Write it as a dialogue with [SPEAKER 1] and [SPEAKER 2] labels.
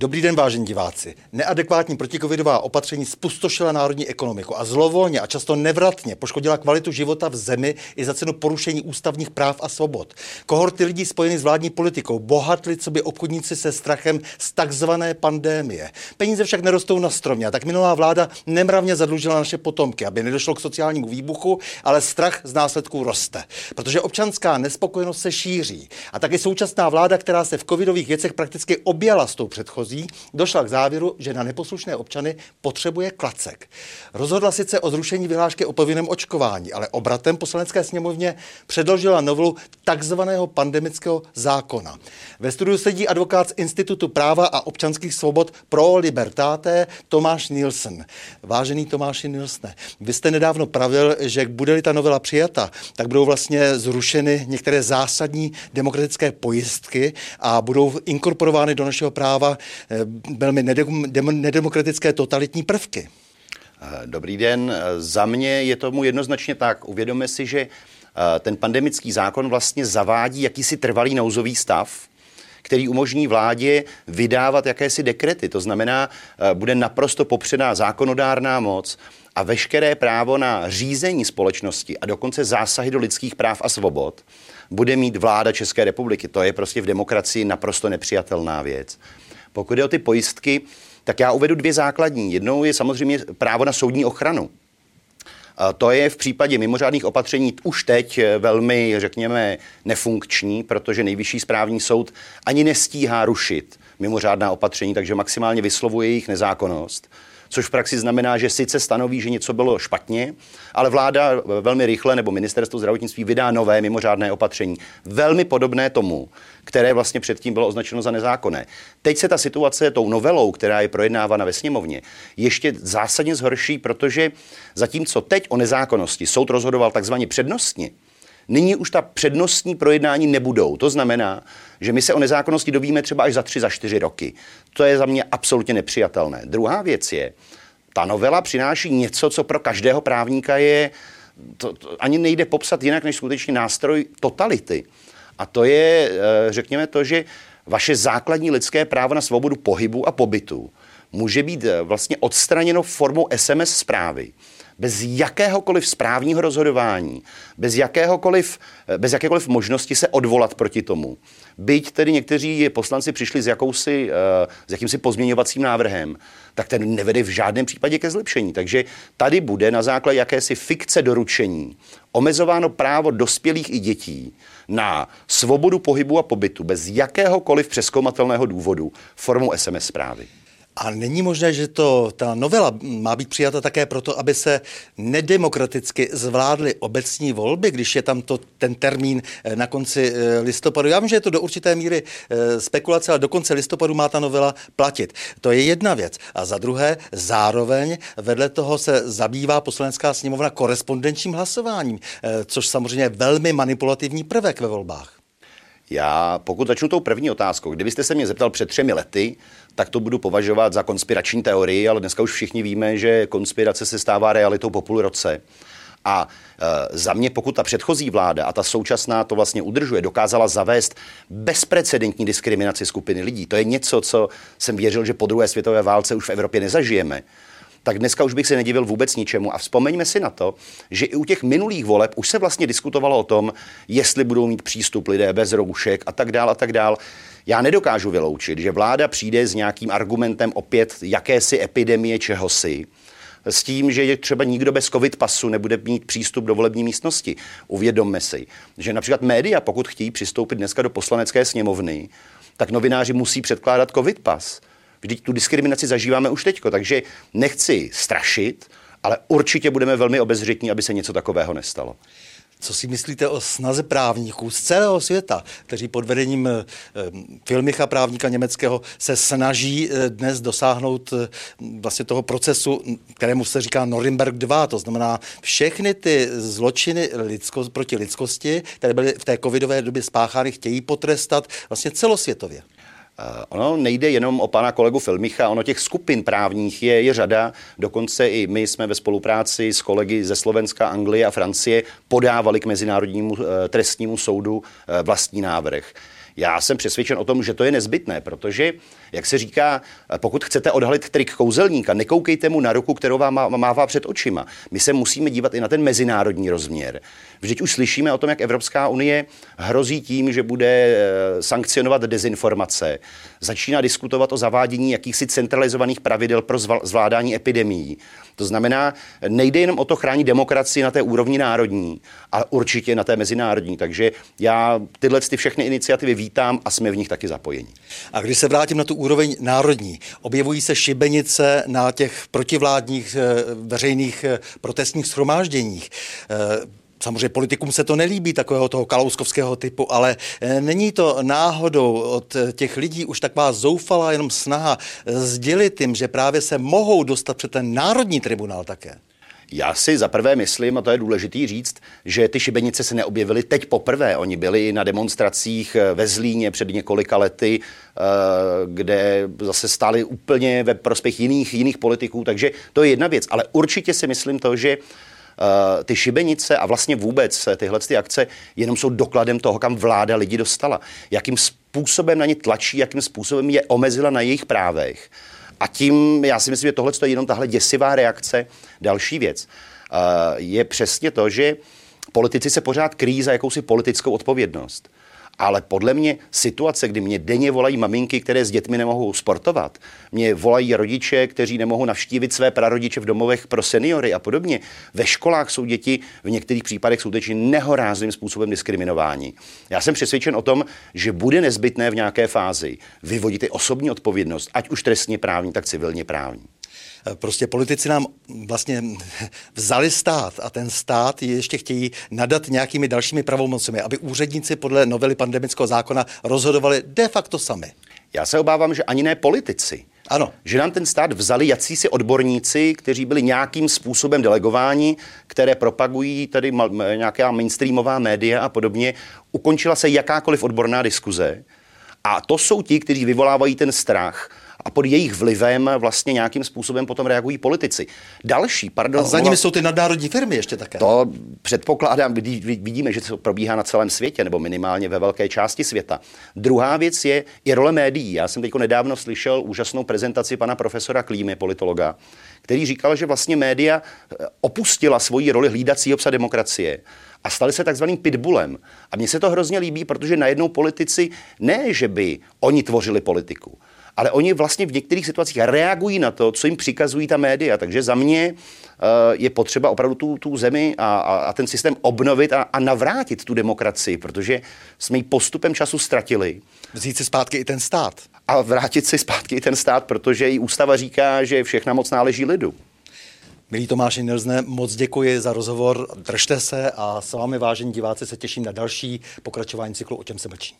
[SPEAKER 1] Dobrý den, vážení diváci. Neadekvátní protikovidová opatření spustošila národní ekonomiku a zlovolně a často nevratně poškodila kvalitu života v zemi i za cenu porušení ústavních práv a svobod. Kohorty lidí spojený s vládní politikou bohatli, co by obchodníci se strachem z takzvané pandémie. Peníze však nerostou na stromě a tak minulá vláda nemravně zadlužila naše potomky, aby nedošlo k sociálnímu výbuchu, ale strach z následků roste. Protože občanská nespokojenost se šíří. A taky současná vláda, která se v covidových věcech prakticky objela s tou předchozí, předchozí, došla k závěru, že na neposlušné občany potřebuje klacek. Rozhodla sice o zrušení vyhlášky o povinném očkování, ale obratem poslanecké sněmovně předložila novelu takzvaného pandemického zákona. Ve studiu sedí advokát z Institutu práva a občanských svobod pro libertáté Tomáš Nielsen. Vážený Tomáši Nielsne, vy jste nedávno pravil, že bude-li ta novela přijata, tak budou vlastně zrušeny některé zásadní demokratické pojistky a budou inkorporovány do našeho práva velmi nedemokratické totalitní prvky.
[SPEAKER 2] Eh, dobrý den. Eh, za mě je tomu jednoznačně tak. Uvědomme si, že ten pandemický zákon vlastně zavádí jakýsi trvalý nouzový stav, který umožní vládě vydávat jakési dekrety. To znamená, bude naprosto popřená zákonodárná moc a veškeré právo na řízení společnosti a dokonce zásahy do lidských práv a svobod bude mít vláda České republiky. To je prostě v demokracii naprosto nepřijatelná věc. Pokud je o ty pojistky, tak já uvedu dvě základní. Jednou je samozřejmě právo na soudní ochranu. To je v případě mimořádných opatření už teď velmi, řekněme, nefunkční, protože nejvyšší správní soud ani nestíhá rušit mimořádná opatření, takže maximálně vyslovuje jejich nezákonnost což v praxi znamená, že sice stanoví, že něco bylo špatně, ale vláda velmi rychle nebo ministerstvo zdravotnictví vydá nové mimořádné opatření, velmi podobné tomu, které vlastně předtím bylo označeno za nezákonné. Teď se ta situace tou novelou, která je projednávána ve sněmovně, ještě zásadně zhorší, protože zatímco teď o nezákonnosti soud rozhodoval takzvaně přednostně, Nyní už ta přednostní projednání nebudou. To znamená, že my se o nezákonnosti dovíme třeba až za tři, za čtyři roky. To je za mě absolutně nepřijatelné. Druhá věc je, ta novela přináší něco, co pro každého právníka je, to, to ani nejde popsat jinak než skutečně nástroj totality. A to je, eh, řekněme to, že vaše základní lidské právo na svobodu pohybu a pobytu může být eh, vlastně odstraněno formou SMS zprávy bez jakéhokoliv správního rozhodování, bez, jakéhokoliv, bez jakékoliv možnosti se odvolat proti tomu. Byť tedy někteří poslanci přišli s, jakousi, eh, s jakýmsi pozměňovacím návrhem, tak ten nevede v žádném případě ke zlepšení. Takže tady bude na základě jakési fikce doručení omezováno právo dospělých i dětí na svobodu pohybu a pobytu bez jakéhokoliv přeskoumatelného důvodu formou SMS zprávy.
[SPEAKER 1] A není možné, že to, ta novela má být přijata také proto, aby se nedemokraticky zvládly obecní volby, když je tam to, ten termín eh, na konci eh, listopadu. Já vím, že je to do určité míry eh, spekulace, ale do konce listopadu má ta novela platit. To je jedna věc. A za druhé, zároveň vedle toho se zabývá poslanecká sněmovna korespondenčním hlasováním, což samozřejmě je velmi manipulativní prvek ve volbách.
[SPEAKER 2] Já, pokud začnu tou první otázkou, kdybyste se mě zeptal před třemi lety, tak to budu považovat za konspirační teorii, ale dneska už všichni víme, že konspirace se stává realitou po půl roce. A e, za mě, pokud ta předchozí vláda a ta současná to vlastně udržuje, dokázala zavést bezprecedentní diskriminaci skupiny lidí. To je něco, co jsem věřil, že po druhé světové válce už v Evropě nezažijeme tak dneska už bych se nedivil vůbec ničemu. A vzpomeňme si na to, že i u těch minulých voleb už se vlastně diskutovalo o tom, jestli budou mít přístup lidé bez roušek a tak dál a tak dál. Já nedokážu vyloučit, že vláda přijde s nějakým argumentem opět jakési epidemie čehosi, s tím, že třeba nikdo bez covid pasu nebude mít přístup do volební místnosti. Uvědomme si, že například média, pokud chtějí přistoupit dneska do poslanecké sněmovny, tak novináři musí předkládat covid pas. Vždyť tu diskriminaci zažíváme už teďko, takže nechci strašit, ale určitě budeme velmi obezřetní, aby se něco takového nestalo.
[SPEAKER 1] Co si myslíte o snaze právníků z celého světa, kteří pod vedením eh, filmicha právníka německého se snaží eh, dnes dosáhnout eh, vlastně toho procesu, kterému se říká Norimberg 2, to znamená všechny ty zločiny lidsko, proti lidskosti, které byly v té covidové době spáchány, chtějí potrestat vlastně celosvětově.
[SPEAKER 2] Eh, ono nejde jenom o pana kolegu Filmicha, ono těch skupin právních je, je řada. Dokonce i my jsme ve spolupráci s kolegy ze Slovenska, Anglie a Francie podávali k Mezinárodnímu eh, trestnímu soudu eh, vlastní návrh. Já jsem přesvědčen o tom, že to je nezbytné, protože, jak se říká, pokud chcete odhalit trik kouzelníka, nekoukejte mu na ruku, kterou vám mává před očima. My se musíme dívat i na ten mezinárodní rozměr. Vždyť už slyšíme o tom, jak Evropská unie hrozí tím, že bude eh, sankcionovat dezinformace. Začíná diskutovat o zavádění jakýchsi centralizovaných pravidel pro zvládání epidemií. To znamená, nejde jenom o to chránit demokracii na té úrovni národní, ale určitě na té mezinárodní. Takže já tyhle ty všechny iniciativy vítám a jsme v nich taky zapojeni.
[SPEAKER 1] A když se vrátím na tu úroveň národní, objevují se šibenice na těch protivládních eh, veřejných eh, protestních schromážděních. Samozřejmě politikům se to nelíbí, takového toho kalouskovského typu, ale eh, není to náhodou od těch lidí už taková zoufalá jenom snaha eh, sdělit jim, že právě se mohou dostat před ten národní tribunál také?
[SPEAKER 2] Já si zaprvé myslím, a to je důležitý říct, že ty šibenice se neobjevily teď poprvé. Oni byli na demonstracích eh, ve Zlíně před několika lety, kde zase stáli úplně ve prospěch jiných, jiných politiků, takže to je jedna věc. Ale určitě si myslím to, že Eh, ty šibenice a vlastně vůbec tyhle ty akce jenom jsou dokladem toho, kam vláda lidi dostala. Jakým způsobem na ně tlačí, jakým způsobem je omezila na jejich právech. A tím, já si myslím, že tohle je jenom tahle děsivá reakce. Další věc eh, je přesně to, že politici se pořád kryjí za jakousi politickou odpovědnost. Ale podle mě situace, kdy mě denně volají maminky, které s dětmi nemohou sportovat, mě volají rodiče, kteří nemohou navštívit své prarodiče v domovech pro seniory a podobně. Ve školách jsou děti v některých případech skutečně nehorázným způsobem diskriminováni. Já jsem přesvědčen o tom, že bude nezbytné v nějaké fázi vyvodit i osobní odpovědnost, ať už trestně právní, tak civilně právní.
[SPEAKER 1] Prostě politici nám vlastně vzali stát a ten stát ještě chtějí nadat nějakými dalšími pravomocemi, aby úředníci podle novely pandemického zákona rozhodovali de facto sami.
[SPEAKER 2] Já se obávám, že ani ne politici.
[SPEAKER 1] Ano.
[SPEAKER 2] Že nám ten stát vzali jacísi odborníci, kteří byli nějakým způsobem delegováni, které propagují tady nějaká mainstreamová média a podobně. Ukončila se jakákoliv odborná diskuze. A to jsou ti, kteří vyvolávají ten strach a pod jejich vlivem vlastně nějakým způsobem potom reagují politici. Další, pardon.
[SPEAKER 1] A za nimi jsou ty nadnárodní firmy ještě také.
[SPEAKER 2] To předpokládám, vidíme, že to probíhá na celém světě, nebo minimálně ve velké části světa. Druhá věc je i role médií. Já jsem teď nedávno slyšel úžasnou prezentaci pana profesora Klímy, politologa, který říkal, že vlastně média eh, opustila svoji roli hlídacího psa demokracie a stali se takzvaným pitbullem. A mně se to hrozně líbí, protože najednou politici ne, že by oni tvořili politiku, ale oni vlastně v některých situacích reagují na to, co jim přikazují ta média. Takže za mě uh, je potřeba opravdu tu, tu zemi a, a, a ten systém obnovit a, a navrátit tu demokracii, protože jsme ji postupem času ztratili.
[SPEAKER 1] Vzít si zpátky i ten stát.
[SPEAKER 2] A vrátit si zpátky i ten stát, protože i ústava říká, že všechna moc náleží lidu.
[SPEAKER 1] Milí Tomáši Nelzne, moc děkuji za rozhovor, držte se a s vámi vážení diváci se těším na další pokračování cyklu O čem se mlčí.